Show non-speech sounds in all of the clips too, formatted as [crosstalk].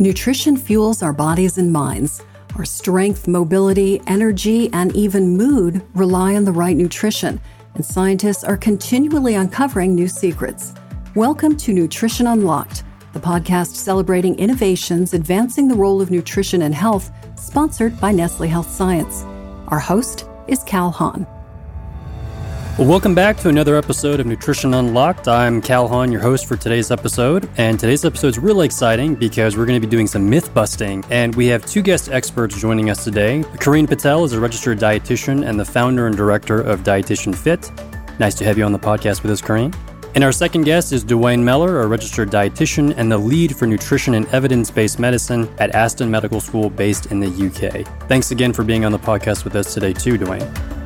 Nutrition fuels our bodies and minds. Our strength, mobility, energy, and even mood rely on the right nutrition, and scientists are continually uncovering new secrets. Welcome to Nutrition Unlocked, the podcast celebrating innovations advancing the role of nutrition and health, sponsored by Nestle Health Science. Our host is Cal Han. Well, welcome back to another episode of Nutrition Unlocked. I'm Cal Han, your host for today's episode. And today's episode is really exciting because we're going to be doing some myth busting. And we have two guest experts joining us today. Karine Patel is a registered dietitian and the founder and director of Dietitian Fit. Nice to have you on the podcast with us, Karine. And our second guest is Duane Mellor, a registered dietitian and the lead for nutrition and evidence based medicine at Aston Medical School based in the UK. Thanks again for being on the podcast with us today, too, Duane.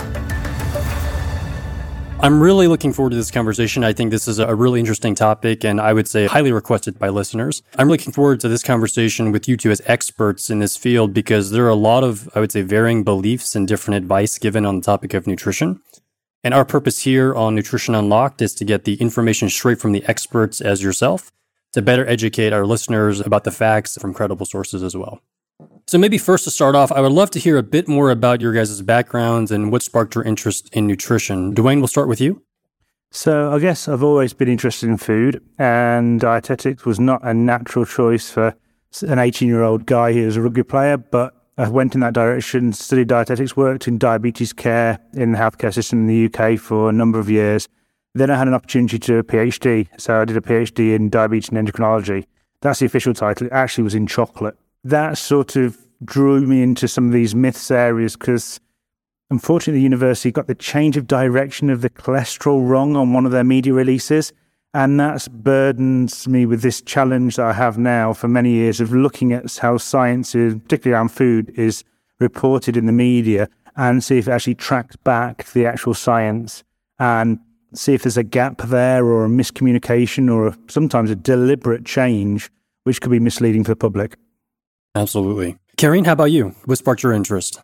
I'm really looking forward to this conversation. I think this is a really interesting topic and I would say highly requested by listeners. I'm looking forward to this conversation with you two as experts in this field because there are a lot of, I would say, varying beliefs and different advice given on the topic of nutrition. And our purpose here on Nutrition Unlocked is to get the information straight from the experts as yourself to better educate our listeners about the facts from credible sources as well. So, maybe first to start off, I would love to hear a bit more about your guys' backgrounds and what sparked your interest in nutrition. Duane, we'll start with you. So, I guess I've always been interested in food, and dietetics was not a natural choice for an 18 year old guy who was a rugby player, but I went in that direction, studied dietetics, worked in diabetes care in the healthcare system in the UK for a number of years. Then I had an opportunity to do a PhD. So I did a PhD in diabetes and endocrinology. That's the official title. It actually was in chocolate that sort of drew me into some of these myths areas because unfortunately the university got the change of direction of the cholesterol wrong on one of their media releases and that's burdens me with this challenge that I have now for many years of looking at how science, is, particularly around food, is reported in the media and see if it actually tracks back to the actual science and see if there's a gap there or a miscommunication or sometimes a deliberate change which could be misleading for the public. Absolutely. Karine, how about you? What sparked your interest?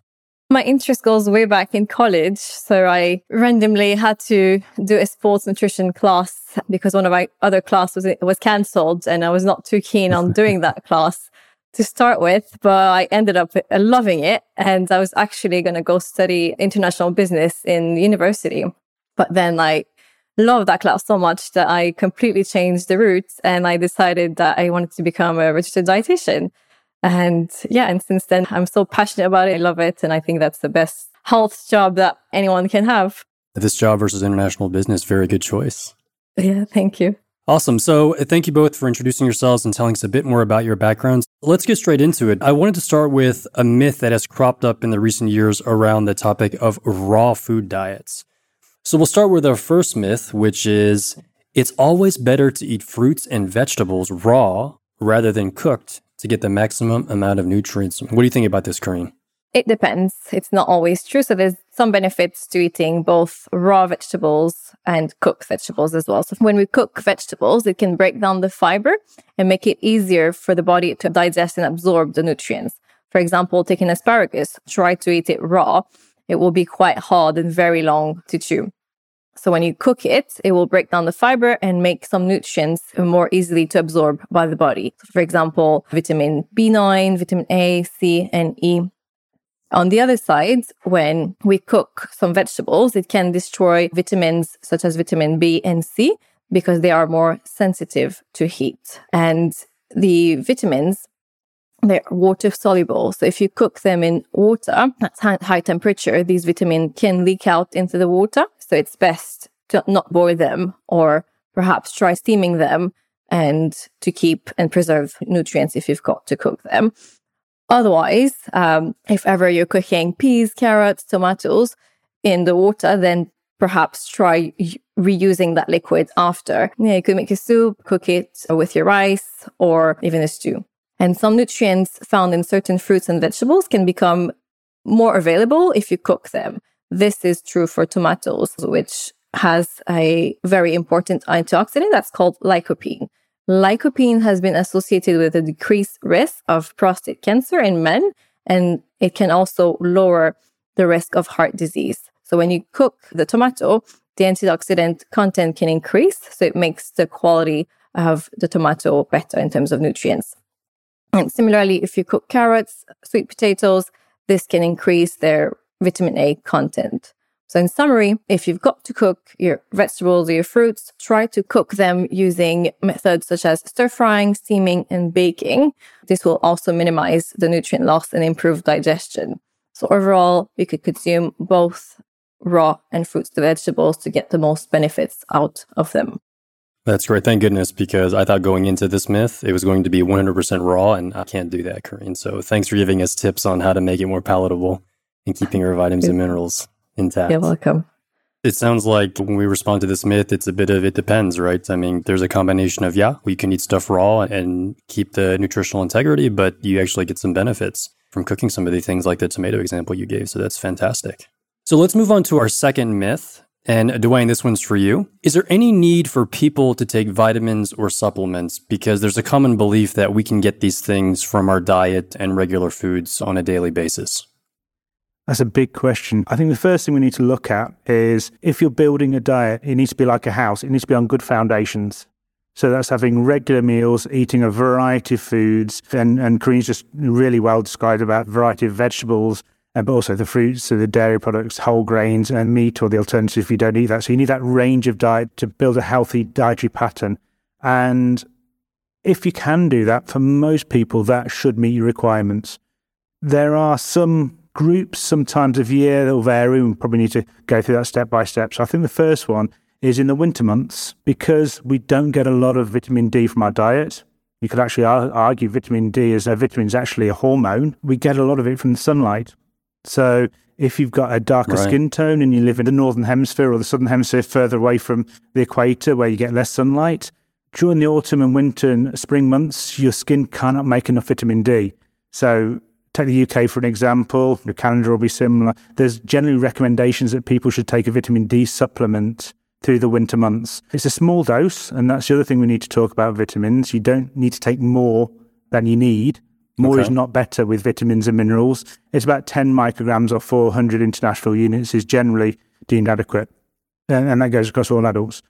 My interest goes way back in college. So I randomly had to do a sports nutrition class because one of my other classes was, was cancelled and I was not too keen on [laughs] doing that class to start with, but I ended up loving it. And I was actually going to go study international business in university. But then I loved that class so much that I completely changed the route and I decided that I wanted to become a registered dietitian. And yeah, and since then, I'm so passionate about it. I love it. And I think that's the best health job that anyone can have. This job versus international business, very good choice. Yeah, thank you. Awesome. So, uh, thank you both for introducing yourselves and telling us a bit more about your backgrounds. Let's get straight into it. I wanted to start with a myth that has cropped up in the recent years around the topic of raw food diets. So, we'll start with our first myth, which is it's always better to eat fruits and vegetables raw rather than cooked to get the maximum amount of nutrients. What do you think about this, Kareen? It depends. It's not always true. So there's some benefits to eating both raw vegetables and cooked vegetables as well. So when we cook vegetables, it can break down the fiber and make it easier for the body to digest and absorb the nutrients. For example, taking asparagus, try to eat it raw. It will be quite hard and very long to chew. So when you cook it, it will break down the fiber and make some nutrients more easily to absorb by the body. So for example, vitamin B9, vitamin A, C, and E. On the other side, when we cook some vegetables, it can destroy vitamins such as vitamin B and C because they are more sensitive to heat. And the vitamins, they're water soluble. So if you cook them in water at high temperature, these vitamins can leak out into the water. So it's best to not boil them or perhaps try steaming them and to keep and preserve nutrients if you've got to cook them. Otherwise, um, if ever you're cooking peas, carrots, tomatoes in the water, then perhaps try reusing that liquid after. Yeah, you could make a soup, cook it with your rice, or even a stew. And some nutrients found in certain fruits and vegetables can become more available if you cook them. This is true for tomatoes, which has a very important antioxidant that's called lycopene. Lycopene has been associated with a decreased risk of prostate cancer in men, and it can also lower the risk of heart disease. So when you cook the tomato, the antioxidant content can increase, so it makes the quality of the tomato better in terms of nutrients. And similarly, if you cook carrots, sweet potatoes, this can increase their vitamin A content. So, in summary, if you've got to cook your vegetables or your fruits, try to cook them using methods such as stir frying, steaming, and baking. This will also minimize the nutrient loss and improve digestion. So, overall, you could consume both raw and fruits to vegetables to get the most benefits out of them. That's great. Thank goodness, because I thought going into this myth, it was going to be 100% raw, and I can't do that, Karine. So thanks for giving us tips on how to make it more palatable and keeping our vitamins and minerals intact. You're welcome. It sounds like when we respond to this myth, it's a bit of it depends, right? I mean, there's a combination of, yeah, we can eat stuff raw and keep the nutritional integrity, but you actually get some benefits from cooking some of the things like the tomato example you gave. So that's fantastic. So let's move on to our second myth. And Duane, this one's for you. Is there any need for people to take vitamins or supplements? Because there's a common belief that we can get these things from our diet and regular foods on a daily basis. That's a big question. I think the first thing we need to look at is if you're building a diet, it needs to be like a house, it needs to be on good foundations. So that's having regular meals, eating a variety of foods, and, and Karine's just really well described about variety of vegetables, and but also the fruits, so the dairy products, whole grains, and meat or the alternative if you don't eat that. So you need that range of diet to build a healthy dietary pattern. And if you can do that, for most people, that should meet your requirements. There are some groups sometimes of year that will vary. We probably need to go through that step by step. So I think the first one is in the winter months because we don't get a lot of vitamin D from our diet. You could actually argue vitamin D is a vitamin is actually a hormone. We get a lot of it from the sunlight. So if you've got a darker right. skin tone and you live in the northern hemisphere or the southern hemisphere further away from the equator where you get less sunlight, during the autumn and winter and spring months, your skin cannot make enough vitamin D. So take the UK for an example, the calendar will be similar. There's generally recommendations that people should take a vitamin D supplement through the winter months. It's a small dose, and that's the other thing we need to talk about vitamins. You don't need to take more than you need. More okay. is not better with vitamins and minerals. It's about 10 micrograms or 400 international units is generally deemed adequate. And, and that goes across all adults.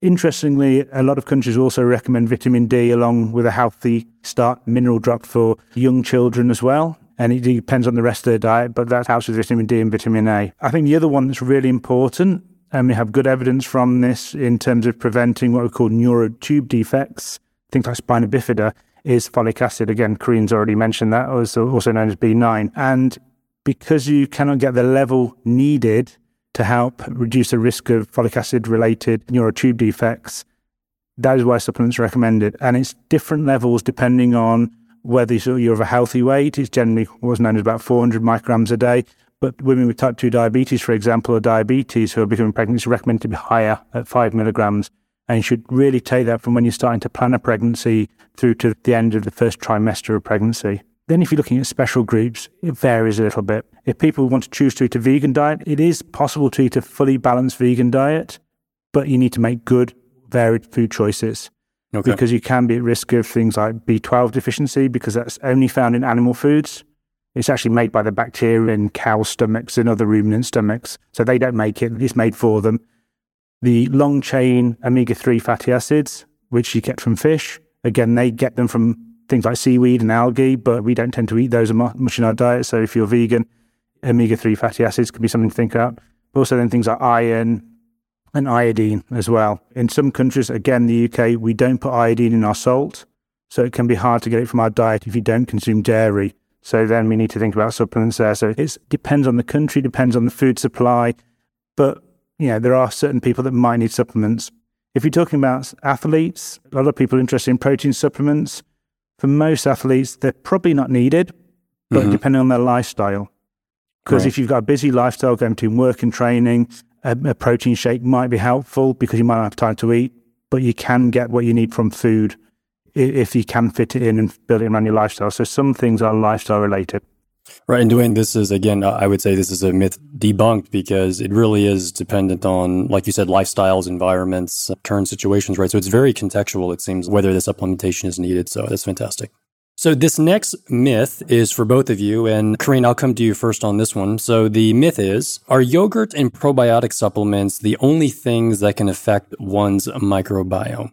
Interestingly, a lot of countries also recommend vitamin D along with a healthy start mineral drop for young children as well. And it depends on the rest of their diet, but that helps with vitamin D and vitamin A. I think the other one that's really important, and we have good evidence from this in terms of preventing what we call neural tube defects, things like spina bifida, is folic acid. Again, Karine's already mentioned that, also known as B9. And because you cannot get the level needed to help reduce the risk of folic acid related neural tube defects. That is why supplements are recommended. And it's different levels depending on whether you're of a healthy weight. It's generally what's known as about 400 micrograms a day. But women with type 2 diabetes, for example, or diabetes who are becoming pregnant, it's recommended to be higher at 5 milligrams. And you should really take that from when you're starting to plan a pregnancy through to the end of the first trimester of pregnancy. Then, if you're looking at special groups, it varies a little bit. If people want to choose to eat a vegan diet, it is possible to eat a fully balanced vegan diet, but you need to make good, varied food choices. Okay. Because you can be at risk of things like B12 deficiency, because that's only found in animal foods. It's actually made by the bacteria in cow stomachs and other ruminant stomachs. So they don't make it, it's made for them. The long chain omega 3 fatty acids, which you get from fish, again, they get them from things like seaweed and algae, but we don't tend to eat those much in our diet. So if you're vegan, omega 3 fatty acids could be something to think about. Also then things like iron and iodine as well. In some countries, again, the UK, we don't put iodine in our salt. So it can be hard to get it from our diet if you don't consume dairy. So then we need to think about supplements there. So it depends on the country, depends on the food supply. But, you know, there are certain people that might need supplements. If you're talking about athletes, a lot of people are interested in protein supplements for most athletes, they're probably not needed, but mm-hmm. depending on their lifestyle. Because if you've got a busy lifestyle going between work and training, a, a, protein shake might be helpful because you might not have time to eat, but you can get what you need from food if you can fit it in and build it around your lifestyle. So some things are lifestyle related. Right. And Duane, this is, again, I would say this is a myth debunked because it really is dependent on, like you said, lifestyles, environments, current situations, right? So it's very contextual, it seems, whether the supplementation is needed. So that's fantastic. So this next myth is for both of you. And Karine, I'll come to you first on this one. So the myth is, are yogurt and probiotic supplements the only things that can affect one's microbiome?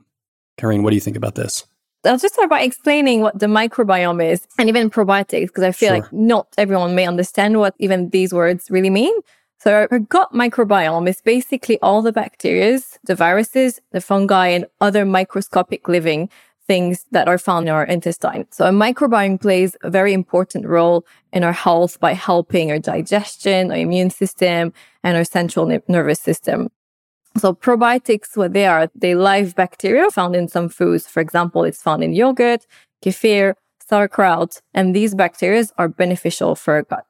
Karine, what do you think about this? I'll just start by explaining what the microbiome is and even probiotics, because I feel sure. like not everyone may understand what even these words really mean. So our gut microbiome is basically all the bacteria, the viruses, the fungi, and other microscopic living things that are found in our intestine. So a microbiome plays a very important role in our health by helping our digestion, our immune system, and our central nervous system. So probiotics, what they are, they live bacteria found in some foods. For example, it's found in yogurt, kefir, sauerkraut, and these bacteria are beneficial for our gut.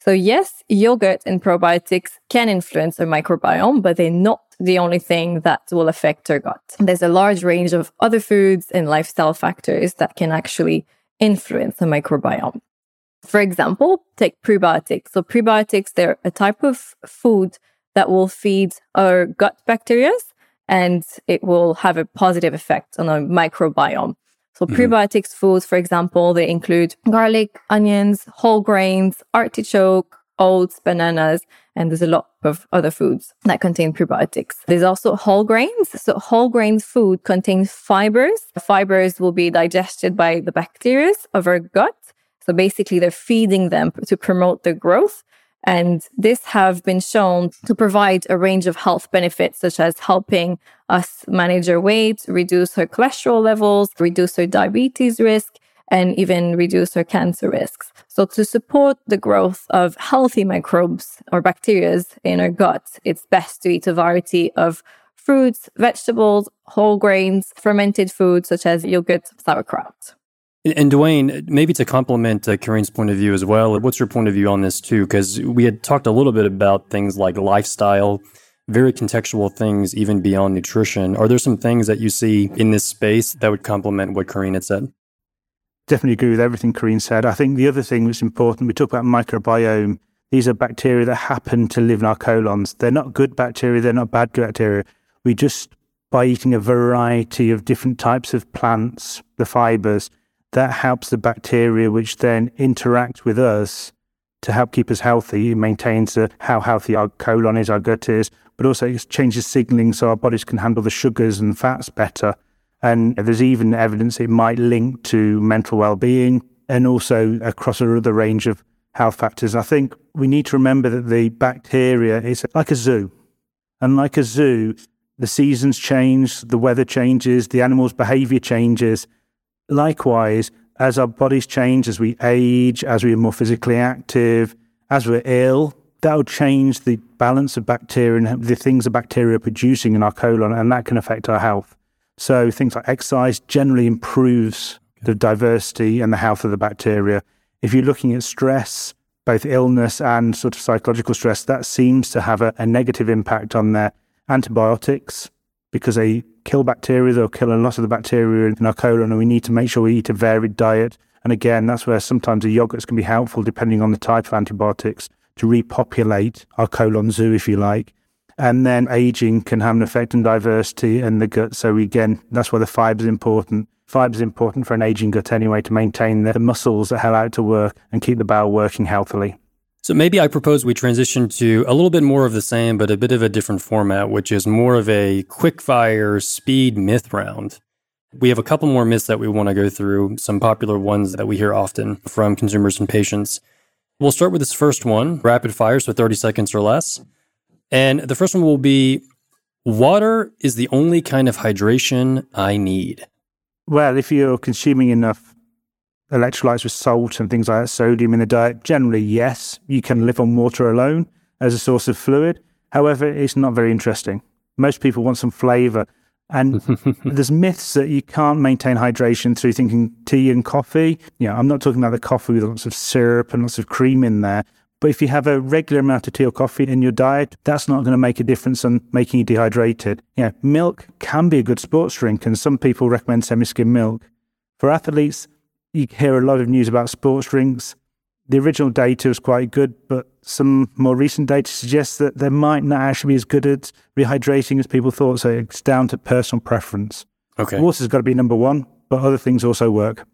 So yes, yogurt and probiotics can influence our microbiome, but they're not the only thing that will affect our gut. There's a large range of other foods and lifestyle factors that can actually influence the microbiome. For example, take prebiotics. So prebiotics, they're a type of food that will feed our gut bacteria and it will have a positive effect on our microbiome. So mm-hmm. prebiotics foods, for example, they include garlic, onions, whole grains, artichoke, oats, bananas, and there's a lot of other foods that contain prebiotics. There's also whole grains. So whole grains food contains fibers. The fibers will be digested by the bacteria of our gut. So basically they're feeding them to promote their growth. And this have been shown to provide a range of health benefits, such as helping us manage our weight, reduce our cholesterol levels, reduce our diabetes risk, and even reduce our cancer risks. So to support the growth of healthy microbes or bacteria in our gut, it's best to eat a variety of fruits, vegetables, whole grains, fermented foods such as yogurt, sauerkraut. And Duane, maybe to complement uh, point of view as well, what's your point of view on this too? Because we had talked a little bit about things like lifestyle, very contextual things, even beyond nutrition. Are there some things that you see in this space that would complement what Karine had said? Definitely agree with everything Karine said. I think the other thing that's important, we talk about microbiome. These are bacteria that happen to live in our colons. They're not good bacteria, they're not bad bacteria. We just, by eating a variety of different types of plants, the fibers, that helps the bacteria, which then interact with us to help keep us healthy. It maintains how healthy our colon is, our gut is, but also it changes signaling so our bodies can handle the sugars and fats better. And there's even evidence it might link to mental well-being and also across another range of health factors. I think we need to remember that the bacteria is like a zoo. And like a zoo, the seasons change, the weather changes, the animal's behavior changes. Likewise, as our bodies change, as we age, as we are more physically active, as we're ill, that'll change the balance of bacteria and the things the bacteria are producing in our colon, and that can affect our health. So things like exercise generally improves the diversity and the health of the bacteria. If you're looking at stress, both illness and sort of psychological stress, that seems to have a, a negative impact on their antibiotics because they kill bacteria, they'll kill a lot of the bacteria in our colon, and we need to make sure we eat a varied diet. And again, that's where sometimes the yogurts can be helpful, depending on the type of antibiotics, to repopulate our colon zoo, if you like. And then aging can have an effect on diversity in the gut. So again, that's why the fibre is important. Fibre is important for an aging gut anyway to maintain the muscles that allow it to work and keep the bowel working healthily. So maybe I propose we transition to a little bit more of the same, but a bit of a different format, which is more of a quick fire speed myth round. We have a couple more myths that we want to go through, some popular ones that we hear often from consumers and patients. We'll start with this first one, rapid fire, so 30 seconds or less. And the first one will be water is the only kind of hydration I need. Well, if you're consuming enough electrolytes with salt and things like that, sodium in the diet, generally, yes, you can live on water alone as a source of fluid. However, it's not very interesting. Most people want some flavor. And [laughs] there's myths that you can't maintain hydration through thinking tea and coffee. You know, I'm not talking about the coffee with lots of syrup and lots of cream in there. But if you have a regular amount of tea or coffee in your diet, that's not going to make a difference on making you dehydrated. Yeah, milk can be a good sports drink, and some people recommend semi-skim milk. For athletes, you hear a lot of news about sports drinks. The original data was quite good, but some more recent data suggests that they might not actually be as good at rehydrating as people thought. So it's down to personal preference. Okay. Water's got to be number one, but other things also work.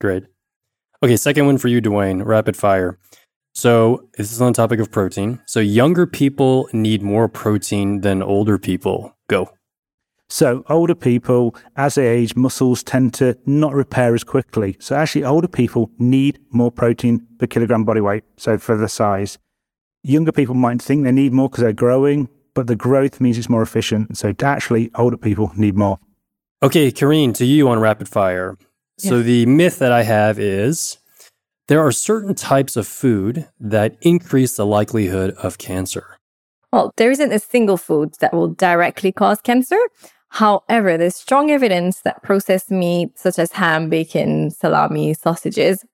Great. Okay, second one for you, Duane rapid fire. So this is on the topic of protein. So younger people need more protein than older people. Go. So, older people, as they age, muscles tend to not repair as quickly. So, actually, older people need more protein per kilogram body weight. So, for the size, younger people might think they need more because they're growing, but the growth means it's more efficient. So, actually, older people need more. Okay, Karine, to you on rapid fire. So, the myth that I have is there are certain types of food that increase the likelihood of cancer. Well, there isn't a single food that will directly cause cancer. However, there's strong evidence that processed meat, such as ham, bacon, salami, sausages,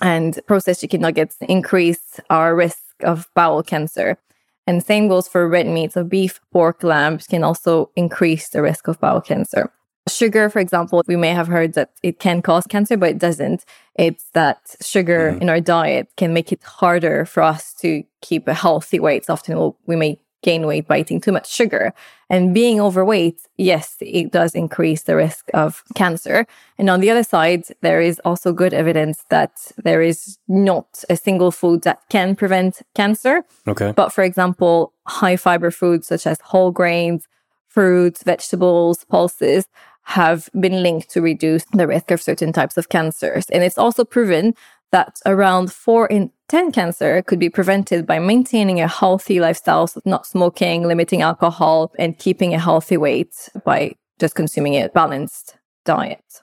and processed chicken nuggets increase our risk of bowel cancer. And same goes for red meat. So beef, pork, lamb can also increase the risk of bowel cancer. Sugar, for example, we may have heard that it can cause cancer, but it doesn't. It's that sugar mm. in our diet can make it harder for us to keep a healthy weight. So often we'll, we may gain weight by eating too much sugar. And being overweight, yes, it does increase the risk of cancer. And on the other side, there is also good evidence that there is not a single food that can prevent cancer. Okay. But for example, high fiber foods such as whole grains, fruits, vegetables, pulses have been linked to reduce the risk of certain types of cancers. And it's also proven that around four in 10 cancer could be prevented by maintaining a healthy lifestyle, so not smoking, limiting alcohol, and keeping a healthy weight by just consuming a balanced diet.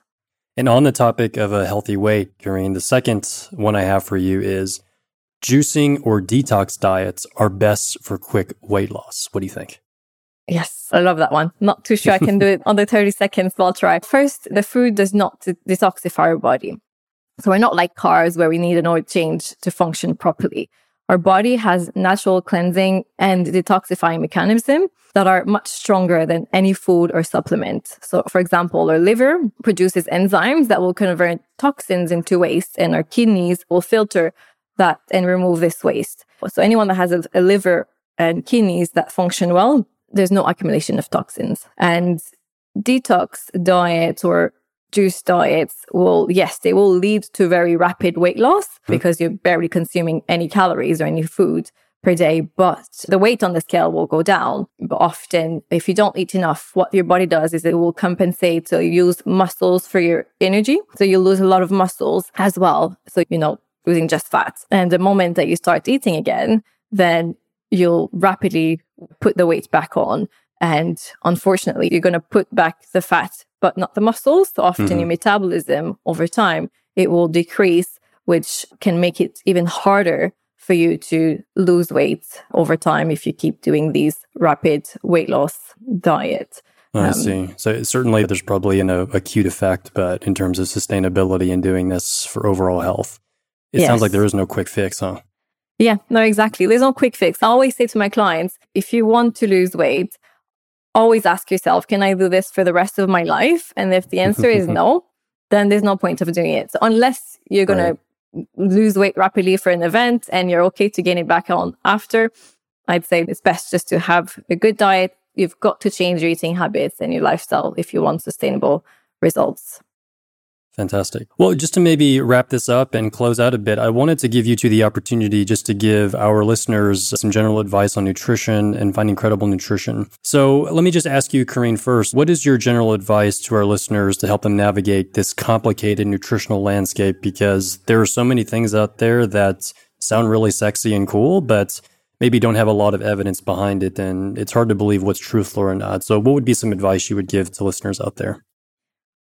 And on the topic of a healthy weight, Karine, the second one I have for you is juicing or detox diets are best for quick weight loss. What do you think? Yes, I love that one. Not too sure I can do [laughs] it under 30 seconds, but I'll try. First, the food does not detoxify our body. So we're not like cars where we need an oil change to function properly. Our body has natural cleansing and detoxifying mechanisms that are much stronger than any food or supplement. So, for example, our liver produces enzymes that will convert toxins into waste, and our kidneys will filter that and remove this waste. So, anyone that has a, a liver and kidneys that function well, there's no accumulation of toxins. And detox diets or juice diets will, yes, they will lead to very rapid weight loss mm. because you're barely consuming any calories or any food per day, but the weight on the scale will go down. But often, if you don't eat enough, what your body does is it will compensate. So you use muscles for your energy. So you lose a lot of muscles as well. So, you know, losing just fat. And the moment that you start eating again, then you'll rapidly put the weight back on. And unfortunately, you're going to put back the fat but not the muscles. So often mm-hmm. your metabolism over time, it will decrease, which can make it even harder for you to lose weight over time if you keep doing these rapid weight loss diet. I um, see. So certainly there's probably an acute effect, but in terms of sustainability and doing this for overall health, it yes. sounds like there is no quick fix, huh? Yeah, no, exactly. There's no quick fix. I always say to my clients, if you want to lose weight, always ask yourself, can I do this for the rest of my life? And if the [laughs] answer is no, then there's no point of doing it. So unless you're going right. to lose weight rapidly for an event and you're okay to gain it back on after, I'd say it's best just to have a good diet. You've got to change your eating habits and your lifestyle if you want sustainable results. Fantastic. Well, just to maybe wrap this up and close out a bit, I wanted to give you two the opportunity just to give our listeners some general advice on nutrition and finding credible nutrition. So let me just ask you, Karine, first, what is your general advice to our listeners to help them navigate this complicated nutritional landscape? Because there are so many things out there that sound really sexy and cool, but maybe don't have a lot of evidence behind it. And it's hard to believe what's truthful or not. So what would be some advice you would give to listeners out there?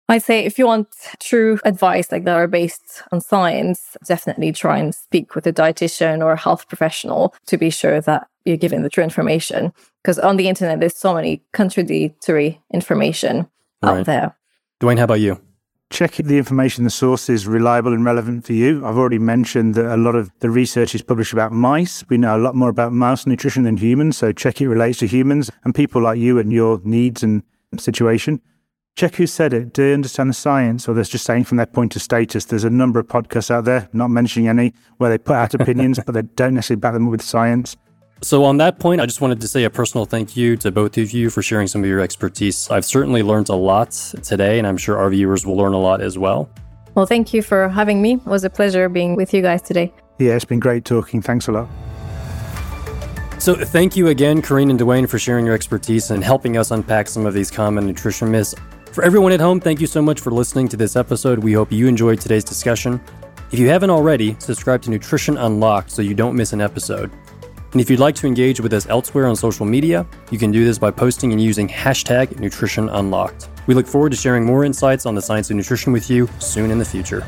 I say if you want true advice like that are based on science, definitely try and speak with a dietitian or a health professional to be sure that you're given the true information. Because on the internet, there's so many contradictory information right. out there. Duane, how about you? Check the information, the source is reliable and relevant for you. I've already mentioned that a lot of the research is published about mice. We know a lot more about mouse nutrition than humans, so check it relates to humans and people like you and your needs and situation check who said it. Do they understand the science, or they're just saying from their point of status? There's a number of podcasts out there, not mentioning any, where they put out opinions, but they don't necessarily back them with science. So, on that point, I just wanted to say a personal thank you to both of you for sharing some of your expertise. I've certainly learned a lot today, and I'm sure our viewers will learn a lot as well. Well, thank you for having me. It was a pleasure being with you guys today. Yeah, it's been great talking. Thanks a lot. So, thank you again, Karine and Duane, for sharing your expertise and helping us unpack some of these common nutrition myths. For everyone at home, thank you so much for listening to this episode. We hope you enjoyed today's discussion. If you haven't already, subscribe to Nutrition Unlocked so you don't miss an episode. And if you'd like to engage with us elsewhere on social media, you can do this by posting and using hashtag Nutrition Unlocked. We look forward to sharing more insights on the science of nutrition with you soon in the future.